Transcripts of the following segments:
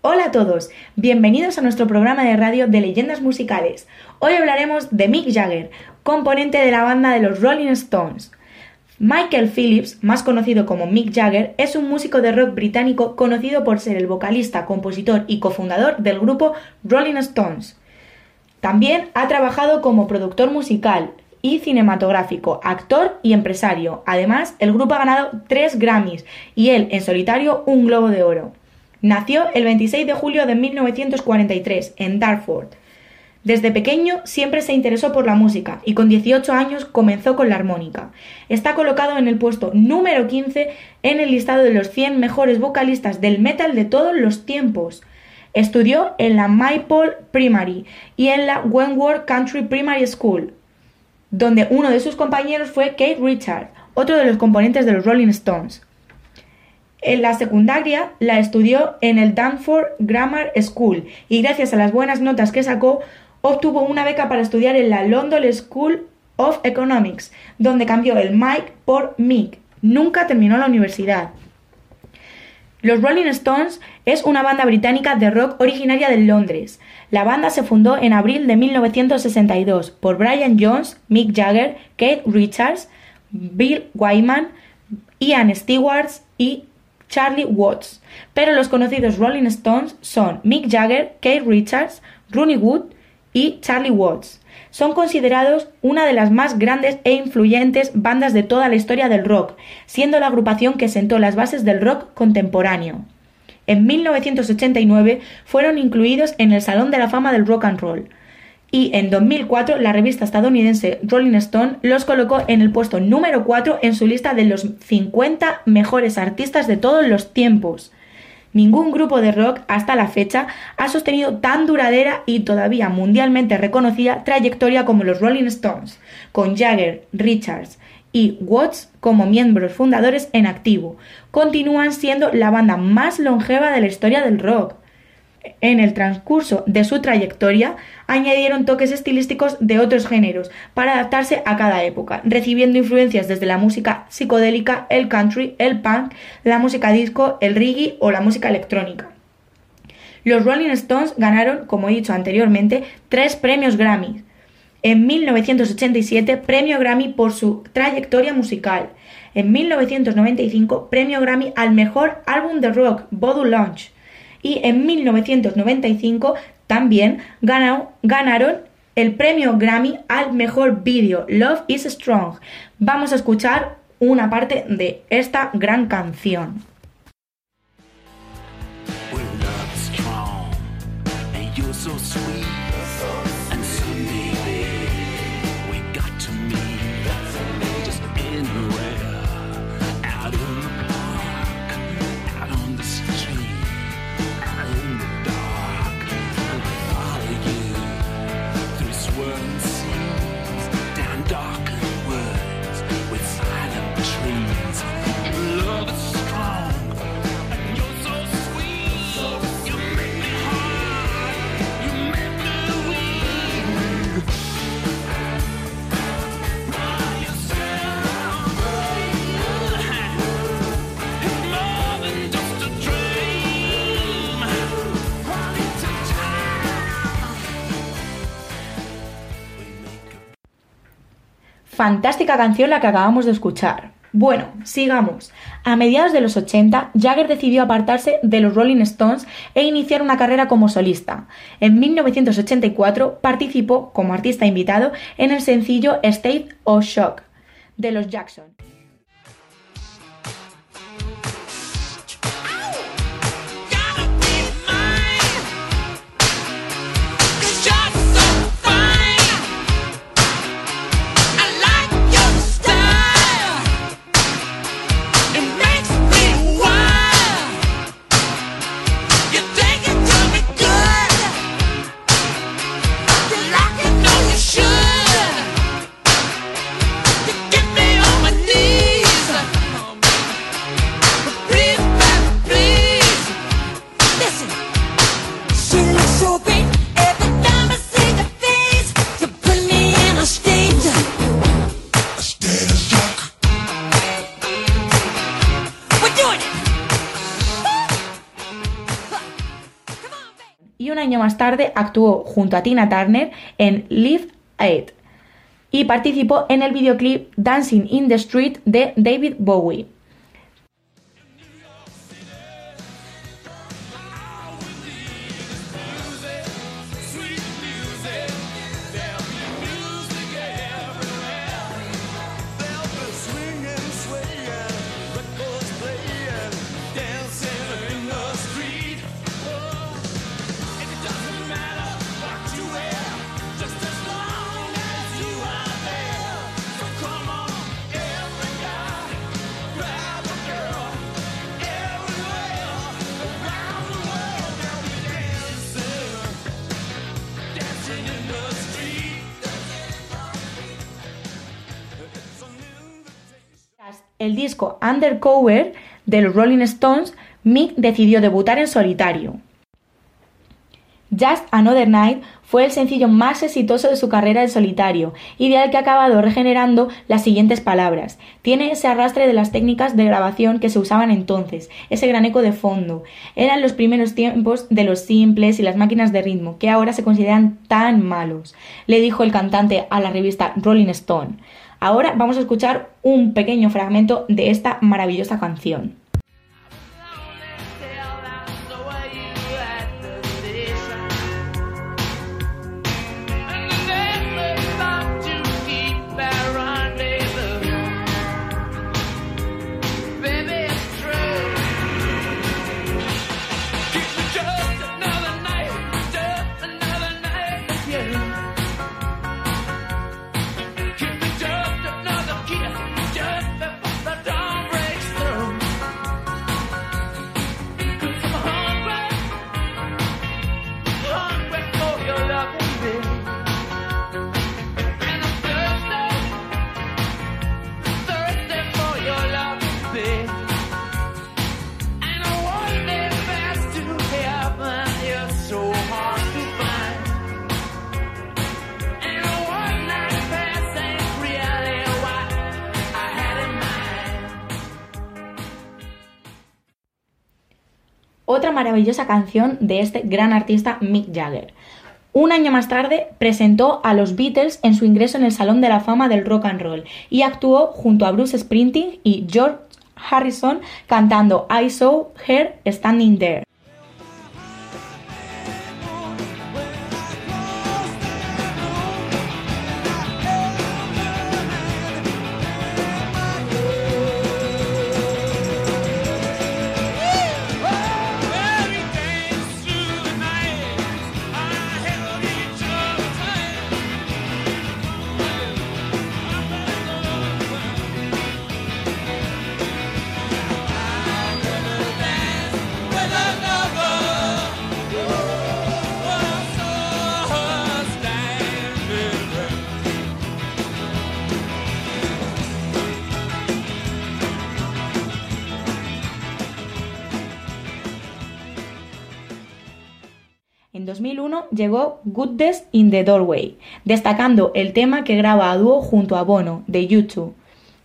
Hola a todos, bienvenidos a nuestro programa de radio de leyendas musicales. Hoy hablaremos de Mick Jagger, componente de la banda de los Rolling Stones. Michael Phillips, más conocido como Mick Jagger, es un músico de rock británico conocido por ser el vocalista, compositor y cofundador del grupo Rolling Stones. También ha trabajado como productor musical y cinematográfico, actor y empresario. Además, el grupo ha ganado tres Grammys y él, en solitario, un Globo de Oro. Nació el 26 de julio de 1943 en Dartford. Desde pequeño siempre se interesó por la música y con 18 años comenzó con la armónica. Está colocado en el puesto número 15 en el listado de los 100 mejores vocalistas del metal de todos los tiempos. Estudió en la Maypole Primary y en la Wentworth Country Primary School, donde uno de sus compañeros fue Kate Richard, otro de los componentes de los Rolling Stones. En la secundaria la estudió en el Danforth Grammar School y gracias a las buenas notas que sacó obtuvo una beca para estudiar en la London School of Economics, donde cambió el Mike por Mick. Nunca terminó la universidad. Los Rolling Stones es una banda británica de rock originaria de Londres. La banda se fundó en abril de 1962 por Brian Jones, Mick Jagger, Kate Richards, Bill Wyman, Ian Stewart y Charlie Watts. Pero los conocidos Rolling Stones son Mick Jagger, Kate Richards, Ronnie Wood y Charlie Watts. Son considerados una de las más grandes e influyentes bandas de toda la historia del rock, siendo la agrupación que sentó las bases del rock contemporáneo. En 1989 fueron incluidos en el Salón de la Fama del Rock and Roll y en 2004 la revista estadounidense Rolling Stone los colocó en el puesto número 4 en su lista de los 50 mejores artistas de todos los tiempos. Ningún grupo de rock hasta la fecha ha sostenido tan duradera y todavía mundialmente reconocida trayectoria como los Rolling Stones, con Jagger, Richards y Watts como miembros fundadores en activo. Continúan siendo la banda más longeva de la historia del rock. En el transcurso de su trayectoria añadieron toques estilísticos de otros géneros para adaptarse a cada época, recibiendo influencias desde la música psicodélica, el country, el punk, la música disco, el reggae o la música electrónica. Los Rolling Stones ganaron, como he dicho anteriormente, tres premios Grammy. En 1987, premio Grammy por su trayectoria musical. En 1995, premio Grammy al mejor álbum de rock, Voodoo Lounge y en 1995 también ganaron el premio Grammy al mejor vídeo, Love is Strong. Vamos a escuchar una parte de esta gran canción. Through Fantástica canción la que acabamos de escuchar. Bueno, sigamos. A mediados de los 80, Jagger decidió apartarse de los Rolling Stones e iniciar una carrera como solista. En 1984 participó como artista invitado en el sencillo State of Shock de los Jackson. Y un año más tarde actuó junto a Tina Turner en Live Aid y participó en el videoclip Dancing in the Street de David Bowie. El disco Undercover de los Rolling Stones, Mick decidió debutar en solitario. Just Another Night fue el sencillo más exitoso de su carrera en solitario y de al que ha acabado regenerando las siguientes palabras. Tiene ese arrastre de las técnicas de grabación que se usaban entonces, ese gran eco de fondo. Eran los primeros tiempos de los simples y las máquinas de ritmo, que ahora se consideran tan malos, le dijo el cantante a la revista Rolling Stone. Ahora vamos a escuchar un pequeño fragmento de esta maravillosa canción. Otra maravillosa canción de este gran artista Mick Jagger. Un año más tarde presentó a los Beatles en su ingreso en el Salón de la Fama del Rock and Roll y actuó junto a Bruce Springsteen y George Harrison cantando I Saw Her Standing There. llegó Goodness in the Doorway, destacando el tema que graba a dúo junto a Bono, de YouTube.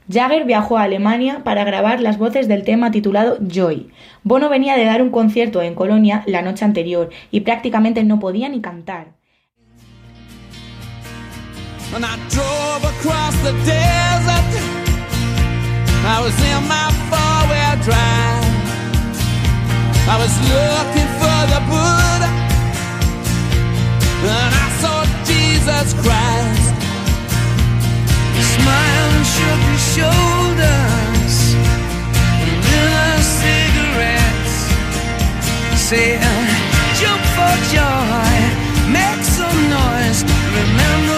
Jagger viajó a Alemania para grabar las voces del tema titulado Joy. Bono venía de dar un concierto en Colonia la noche anterior y prácticamente no podía ni cantar. and I saw Jesus Christ. smile and shook his shoulders, and lit our cigarettes, saying, "Jump for joy, make some noise, remember."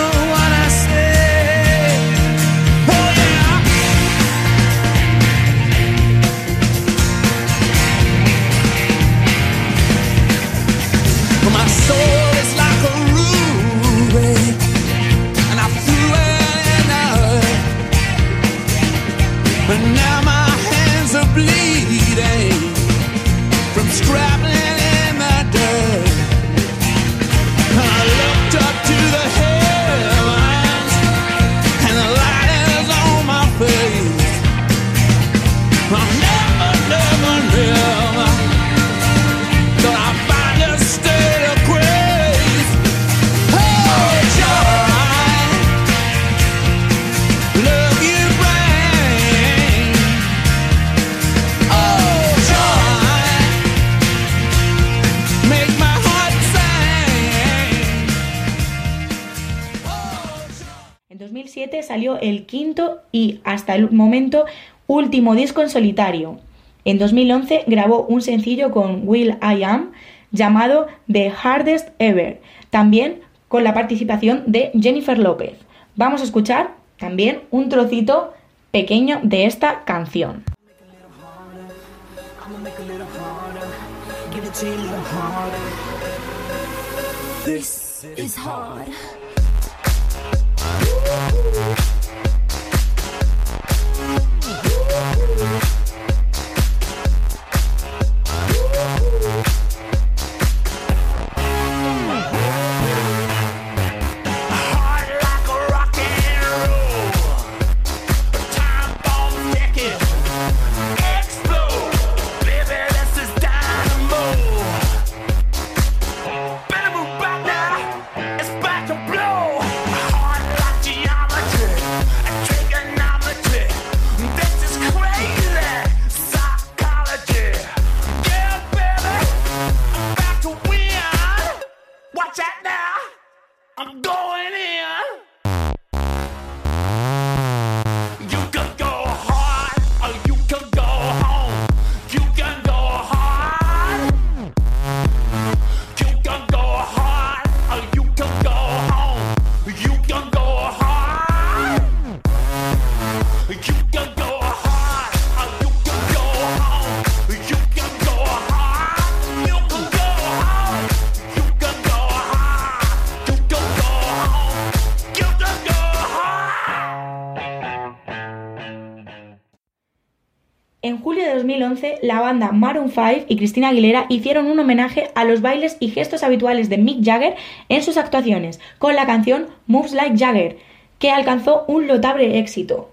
2007 salió el quinto y hasta el momento último disco en solitario. En 2011 grabó un sencillo con Will I Am llamado The Hardest Ever, también con la participación de Jennifer López. Vamos a escuchar también un trocito pequeño de esta canción. This is hard. 2011, la banda Maroon 5 y Cristina Aguilera hicieron un homenaje a los bailes y gestos habituales de Mick Jagger en sus actuaciones, con la canción Moves Like Jagger, que alcanzó un notable éxito.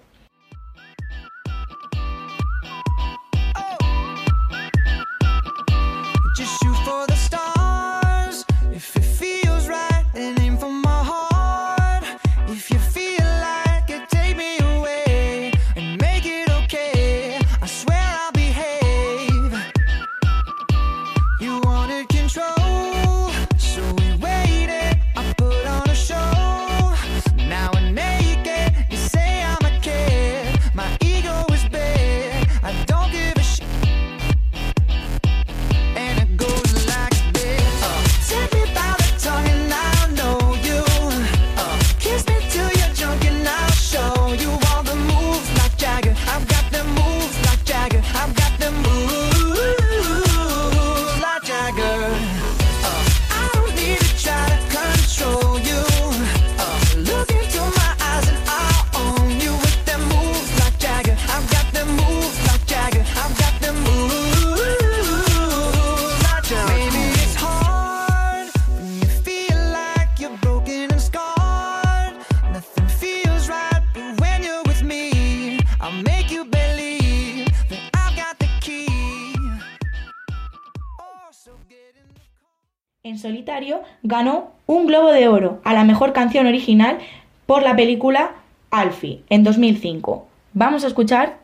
solitario, ganó un Globo de Oro a la mejor canción original por la película Alfie en 2005. Vamos a escuchar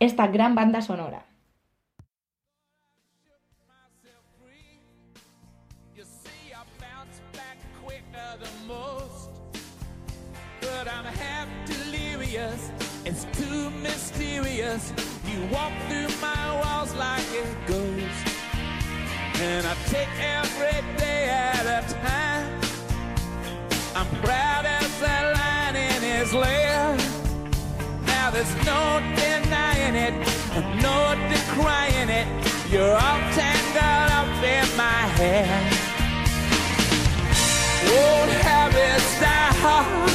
esta gran banda sonora. And I take every day at a time. I'm proud as a lion in his lair. Now there's no denying it, no decrying it. You're all tangled up in my hair. Old habits die hard.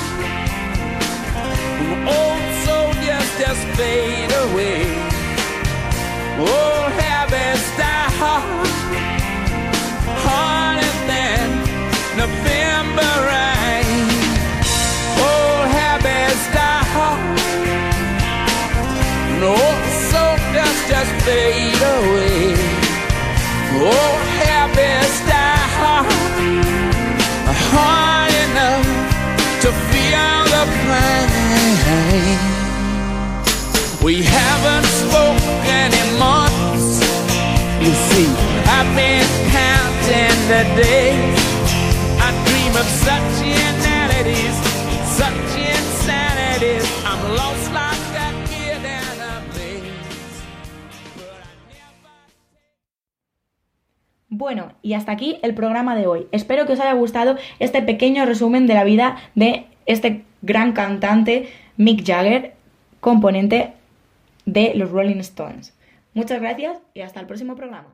Old soldiers just fade away. Old We haven't in months. You see, I've been counting the days. I dream of such. I'm lost like. Bueno, y hasta aquí el programa de hoy. Espero que os haya gustado este pequeño resumen de la vida de este gran cantante Mick Jagger, componente de los Rolling Stones. Muchas gracias y hasta el próximo programa.